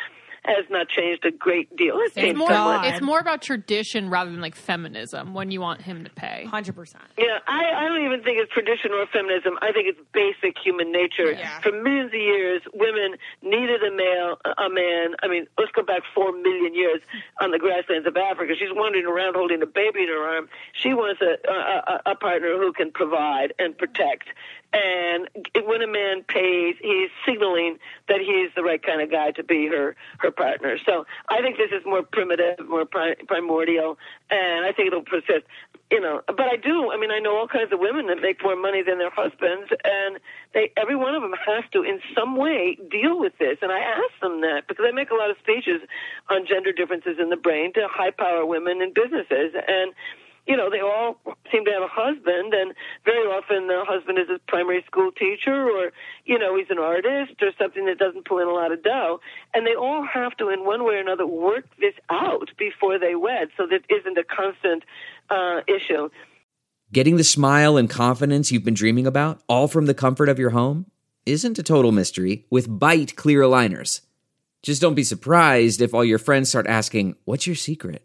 has not changed a great deal. It's It's more, somewhat. it's more about tradition rather than like feminism when you want him to pay. Hundred percent. Yeah, I, I don't even think it's tradition or feminism. I think it's basic human nature. Yeah. For millions of years, women needed a male, a man. I mean, let's go back four million years on the grasslands of Africa. She's wandering around holding a baby in her arm. She wants a, a, a- a partner who can provide and protect. And when a man pays, he's signaling that he's the right kind of guy to be her her partner. So I think this is more primitive, more primordial, and I think it'll persist. You know, but I do. I mean, I know all kinds of women that make more money than their husbands, and they every one of them has to, in some way, deal with this. And I ask them that because I make a lot of speeches on gender differences in the brain to high power women in businesses, and you know, they all seem to have a husband, and very often the husband is a primary school teacher, or you know, he's an artist, or something that doesn't pull in a lot of dough, and they all have to, in one way or another, work this out before they wed, so that isn't a constant uh, issue. Getting the smile and confidence you've been dreaming about, all from the comfort of your home, isn't a total mystery with Byte clear aligners. Just don't be surprised if all your friends start asking, What's your secret?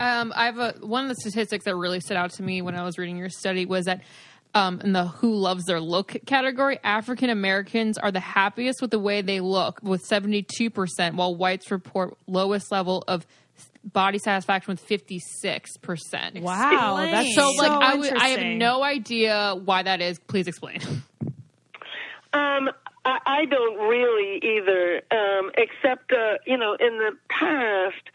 Um, I have a one of the statistics that really stood out to me when I was reading your study was that um, in the who loves their look category, African Americans are the happiest with the way they look, with seventy two percent, while whites report lowest level of body satisfaction with fifty six percent. Wow, that's So, so, like, I have no idea why that is. Please explain. Um, I, I don't really either, um, except uh, you know, in the past,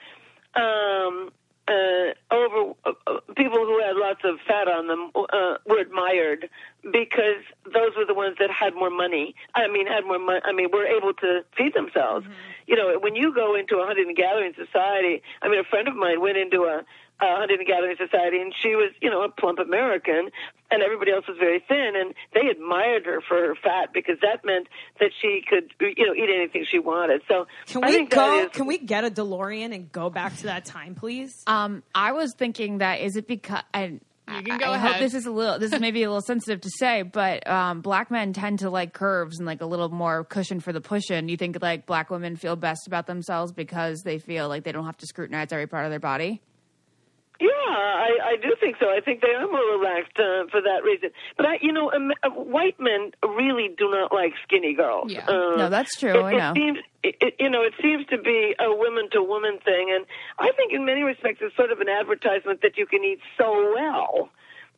um, uh, over uh, uh, people who had lots of fat on them uh, were admired because those were the ones that had more money. I mean, had more money. I mean, were able to feed themselves. You know, when you go into a hunting and gathering society, I mean, a friend of mine went into a, a hunting and gathering society, and she was, you know, a plump American, and everybody else was very thin, and they admired her for her fat because that meant that she could, you know, eat anything she wanted. So Can I we think that go? is- Can we get a DeLorean and go back to that time, please? Um, I was thinking that is it because and You can I- go I hope ahead. this is a little this is maybe a little sensitive to say, but um, black men tend to like curves and like a little more cushion for the pushing. You think like black women feel best about themselves because they feel like they don't have to scrutinize every part of their body? Yeah, I, I do think so. I think they are more relaxed uh, for that reason. But I, you know, um, uh, white men really do not like skinny girls. Yeah. Uh, No, that's true. It, I know. It seems, it, it- you know, it seems to be a woman to woman thing, and I think in many respects it's sort of an advertisement that you can eat so well.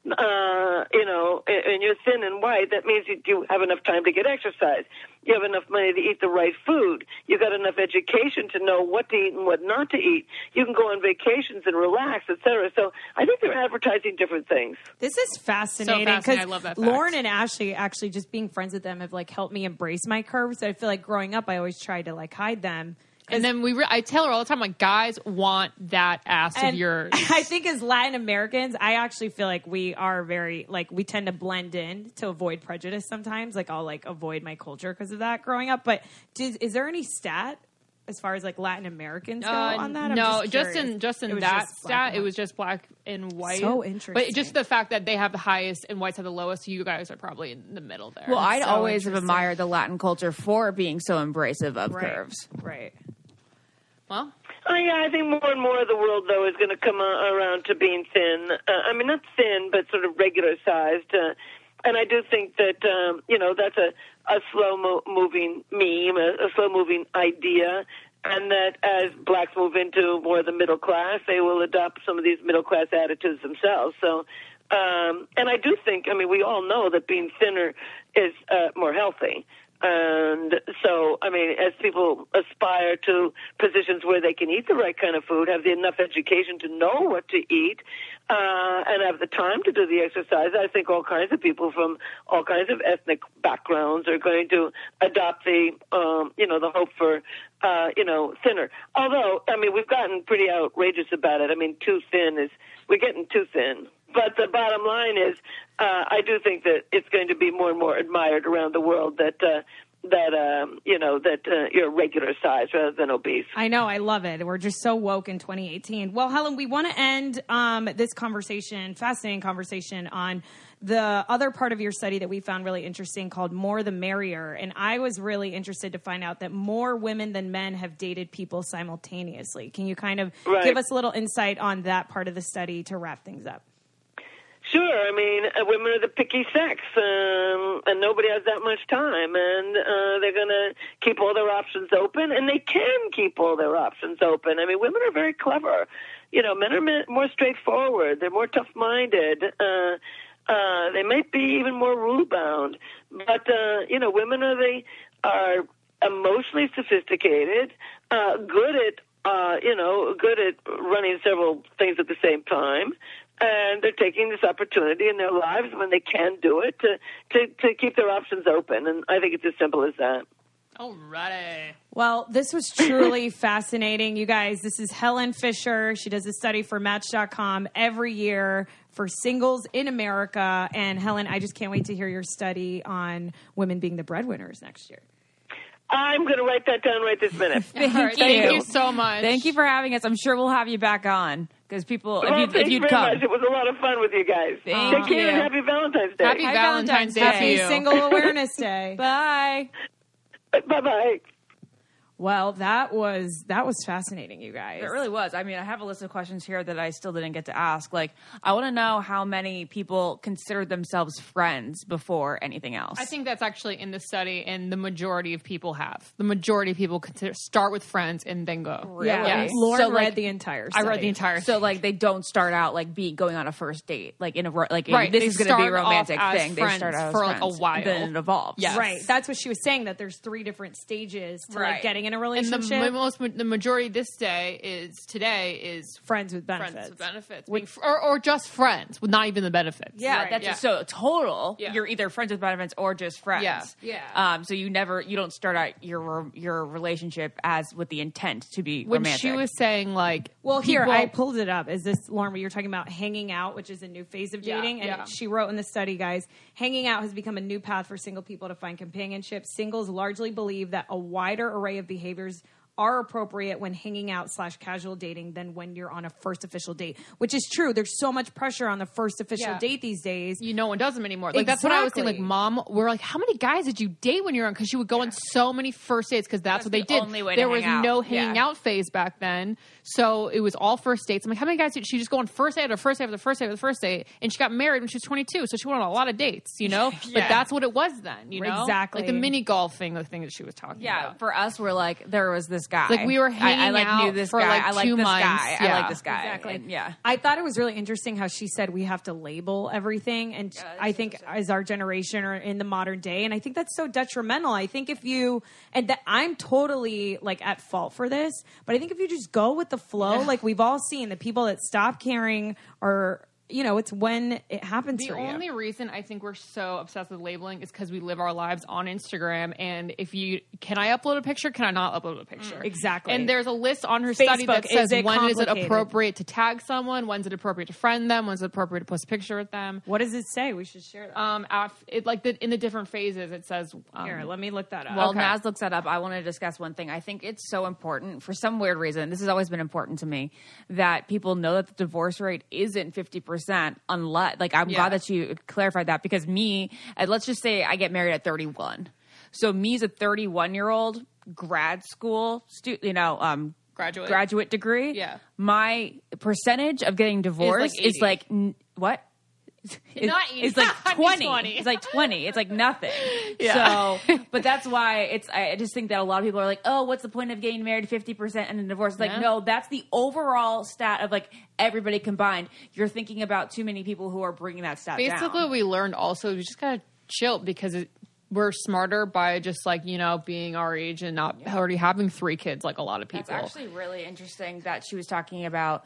Uh, you know, and and you're thin and white. That means you, you have enough time to get exercise. You have enough money to eat the right food. You got enough education to know what to eat and what not to eat. You can go on vacations and relax, etc. So I think they're advertising different things. This is fascinating fascinating. I love that fact. Lauren and Ashley actually just being friends with them have like helped me embrace my curves. I feel like growing up, I always tried to like hide them. And then we, re- I tell her all the time, like, guys want that ass of yours. I think as Latin Americans, I actually feel like we are very like we tend to blend in to avoid prejudice sometimes. Like I'll like avoid my culture because of that growing up. But does, is there any stat as far as like Latin Americans go Uh, on that? I'm no, just, just, in just in that just stat, it was just black and white. So interesting. But just the fact that they have the highest and whites have the lowest, you guys are probably in the middle there. Well, I'd so always have admired the Latin culture for being so embracive of right, curves. right. Well, Oh, yeah, I think more and more of the world, though, is going to come around to being thin. Uh, I mean, not thin, but sort of regular sized. Uh, and I do think that, um, you know, that's a, a slow mo- moving meme, a, a slow moving idea. And that as blacks move into more of the middle class, they will adopt some of these middle class attitudes themselves. So, um, and I do think, I mean, we all know that being thinner is uh, more healthy. And so, I mean, as people aspire to positions where they can eat the right kind of food, have the enough education to know what to eat, uh, and have the time to do the exercise, I think all kinds of people from all kinds of ethnic backgrounds are going to adopt the, um, you know, the hope for, uh, you know, thinner. Although, I mean, we've gotten pretty outrageous about it. I mean, too thin is, we're getting too thin. But the bottom line is, uh, I do think that it's going to be more and more admired around the world that uh, that um, you know that uh, you're regular size rather than obese. I know, I love it. We're just so woke in 2018. Well, Helen, we want to end um, this conversation, fascinating conversation, on the other part of your study that we found really interesting called More the Merrier. And I was really interested to find out that more women than men have dated people simultaneously. Can you kind of Right. give us a little insight on that part of the study to wrap things up? Sure, I mean, uh, women are the picky sex, um, and nobody has that much time, and uh, they're going to keep all their options open, and they can keep all their options open. I mean, women are very clever. You know, men are more straightforward. They're more tough-minded. Uh, Uh, they might be even more rule bound. But uh, you know, women are they are emotionally sophisticated, uh, good at uh, you know, good at running several things at the same time. And they're taking this opportunity in their lives when they can do it to, to, to keep their options open. And I think it's as simple as that. Alrighty. Well, this was truly fascinating. You guys, this is Helen Fisher. She does a study for Match.com every year for singles in America. And Helen, I just can't wait to hear your study on women being the breadwinners next year. I'm going to write that down right this minute. Thank, All right, you. thank you so much. Thank you for having us. I'm sure we'll have you back on because people, if, you, thank if you you'd very come. much. It was a lot of fun with you guys. Thank Take care you. and happy Valentine's Day. Happy Happy Valentine's Valentine's Day Day. Happy. Single Awareness Day. Bye. Bye bye. Well, that was that was fascinating, you guys. It really was. I mean, I have a list of questions here that I still didn't get to ask. Like, I want to know how many people consider themselves friends before anything else. I think that's actually in the study, and the majority of people have. The majority of people consider, start with friends and then go. Yeah, Yes. Lauren So, like, read the entire. I read the entire. so. Like, they don't start out like be going on a first date, like in a ro- like Right, this they is going to be a start off romantic as thing. They start out as for, like, a while. then it evolves. Yes. Right. That's what she was saying. That there's three different stages to like getting in a and relationship. the most the majority this day is today is friends with benefits. friends with benefits, Being fr- or, or just friends with not even the benefits. Yeah, Right. that's Yeah. so total. Yeah. You're either friends with benefits or just friends. Yeah. Yeah. Um. So you never, you don't start out your your relationship as with the intent to be When romantic. she was saying like, Well, here people- I pulled it up. Is this Lauren? You're talking about hanging out, which is a new phase of Yeah, dating, and yeah. she wrote in the study, guys, hanging out has become a new path for single people to find companionship. Singles largely believe that a wider array of behaviors are appropriate when hanging out slash casual dating than when you're on a first official date, which is true. There's so much pressure on the first official Yeah. date these days. you no one does them anymore. Like that's what I was saying. Like, mom, we're like, how many guys did you date when you were on? Because she would go on so many first dates because that's, That's what they the did. only way to there was out. no hanging Yeah. out phase back then, so it was all first dates. I'm like, how many guys did she just go on first date after first date after first date after first date? And she got married when she was 22, so she went on a lot of dates. You know, but that's what it was then. You know, Exactly. like the mini golf thing, the thing that she was talking about. Yeah, about. for us, we're like there was this guy. Like, we were I- I, hanging like out knew this for, guy. like, I like two this months. guy. I Yeah. like this guy. Exactly. And, yeah. I thought it was really interesting how she said we have to label everything. And I think as our generation or in the modern day, and I think that's so detrimental. I think if you, and that I'm totally like at fault for this, but I think if you just go with the flow, like we've all seen the people that stop caring or, you know, it's when it happens The for only you. reason I think we're so obsessed with labeling is because we live our lives on Instagram. And if you can I upload a picture? Can I not upload a picture? Mm, exactly. And there's a list on her study that says is when is it appropriate to tag someone, when's it appropriate to friend them, when's it appropriate to post a picture with them. What does it say? We should share that. Um, af- it like the, in the different phases, it says um, Here, let me look that up. While Okay. Naz looks that up, I want to discuss one thing. I think it's so important for some weird reason. This has always been important to me that people know that the divorce rate isn't fifty percent. Unless, like, I'm Yeah. glad that you clarified that because me, let's just say I get married at 31. So me as a 31 year old grad school student, you know, um, Graduate. graduate degree. Yeah. my percentage of getting divorced is 80. like, n- what? It's, Not it's like 20. 20. It's like 20. It's like nothing. Yeah. So, but that's why it's, I just think that a lot of people are like, oh, what's the point of getting married 50% and then divorced? It's like, Yeah. no, that's the overall stat of like everybody combined. You're thinking about too many people who are bringing that stat basically down. we learned also we just gotta chill because it, we're smarter by just like you know being our age and not already having three kids like a lot of people. That's actually really interesting that she was talking about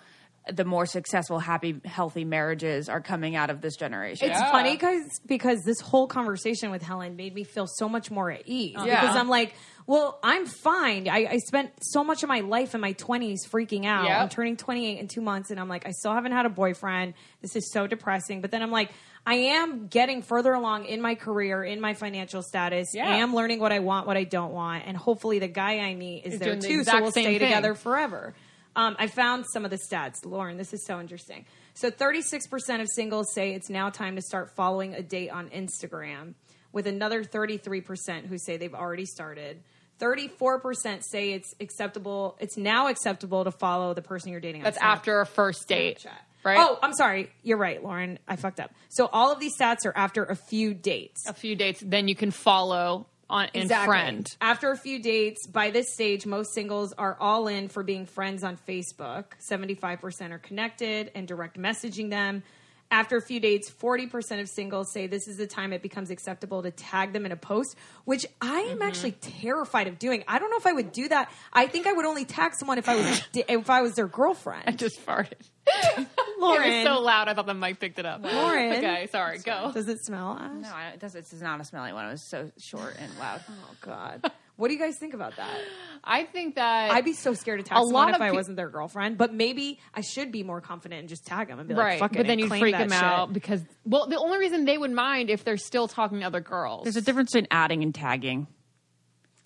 the more successful, happy, healthy marriages are coming out of this generation. It's funny because because this whole conversation with Helen made me feel so much more at ease. Uh-huh. Yeah. Because I'm like, well, I'm fine. I, I spent so much of my life in my 20s freaking out. Yep. I'm turning 28 in two months, and I'm like, I still haven't had a boyfriend. This is so depressing. But then I'm like, I am getting further along in my career, in my financial status. Yeah. I am learning what I want, what I don't want, and hopefully the guy I meet is, Is there doing the too, so exact we'll same stay thing. together forever. Um, I found some of the stats. Lauren, this is so interesting. So, 36% of singles say it's now time to start following a date on Instagram, with another 33% who say they've already started. 34% say it's acceptable, it's now acceptable to follow the person you're dating That's after a first date, Snapchat. right? Oh, I'm sorry. You're right, Lauren. I fucked up. So, all of these stats are after a few dates. a few dates, then you can follow on and friend. After a few dates, by this stage, most singles are all in for being friends on Facebook. 75% are connected and direct messaging them. After a few dates, 40% of singles say this is the time it becomes acceptable to tag them in a post, which I am mm-hmm. actually terrified of doing. I don't know if I would do that. I think I would only tag someone if I was if I was their girlfriend. I just farted. Lauren, It was so loud. I thought the mic picked it up. Lauren. Okay, sorry. Go. does it smell? Ash? No, I, it does, this is not a smelly one. It was so short and loud. Oh God. What do you guys think about that? I think that I'd be so scared to tag A someone lot if of I pe- wasn't their girlfriend, but maybe I should be more confident and just tag them and be like, "Fuck it," but then you'd freak them him shit. out because well, the only reason they would mind if they're still talking to other girls. There's a difference between adding and tagging.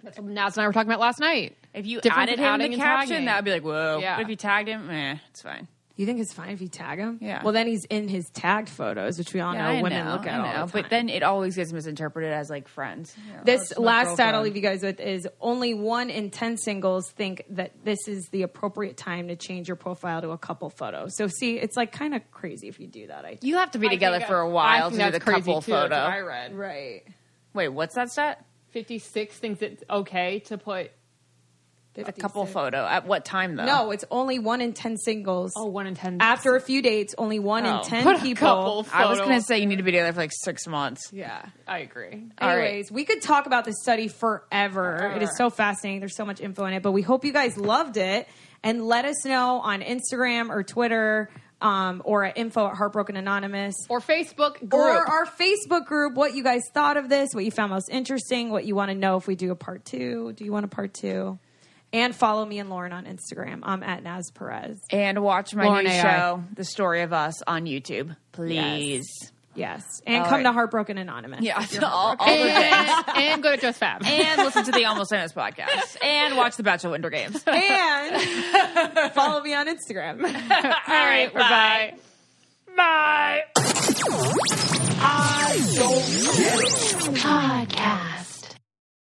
That's what Naz and I were talking about last night. If you Difference added in him adding the and caption, tagging. that would be like, whoa. Yeah. But if you tagged him, eh, it's fine. You think it's fine if you tag him? Yeah. Well, then he's in his tagged photos, which we all Yeah, know I women know, look at I all know, the But then it always gets misinterpreted as like friends. You know, This last stat I'll leave you guys with is only one in 10 singles think that this is the appropriate time to change your profile to a couple photo. So, see, it's like kind of crazy if you do that, I think. You have to be I together for a while think to do the crazy couple too. Photo. I read. Right. Wait, what's that stat? Fifty-six thinks it's okay to put. A couple photo. At what time though? No, it's only one in 10 singles. Oh, one in ten. After a few dates, only one Oh. in 10 Put a people. couple I was gonna say you need to be together for like six months. Yeah. I agree. All right. Anyways, we could talk about this study forever. It is so fascinating. There's so much info in it, but we hope you guys loved it. And let us know on Instagram or Twitter um, or at info at Heartbroken Anonymous Or Facebook group. or our Facebook group what you guys thought of this, what you found most interesting, what you want to know if we do a part two. Do you want a part two? And follow me and Lauren on Instagram. I'm at Naz Perez. And watch my Lauren new AI. show, The Story of Us, on YouTube, please. Yes. And All come right. to Heartbroken Anonymous. Yeah, all, all and, and go to Just Fab. and listen to the Almost Famous podcast. And watch the Bachelor Winter Games. and follow me on Instagram. All right, bye. Bye. I do Podcast.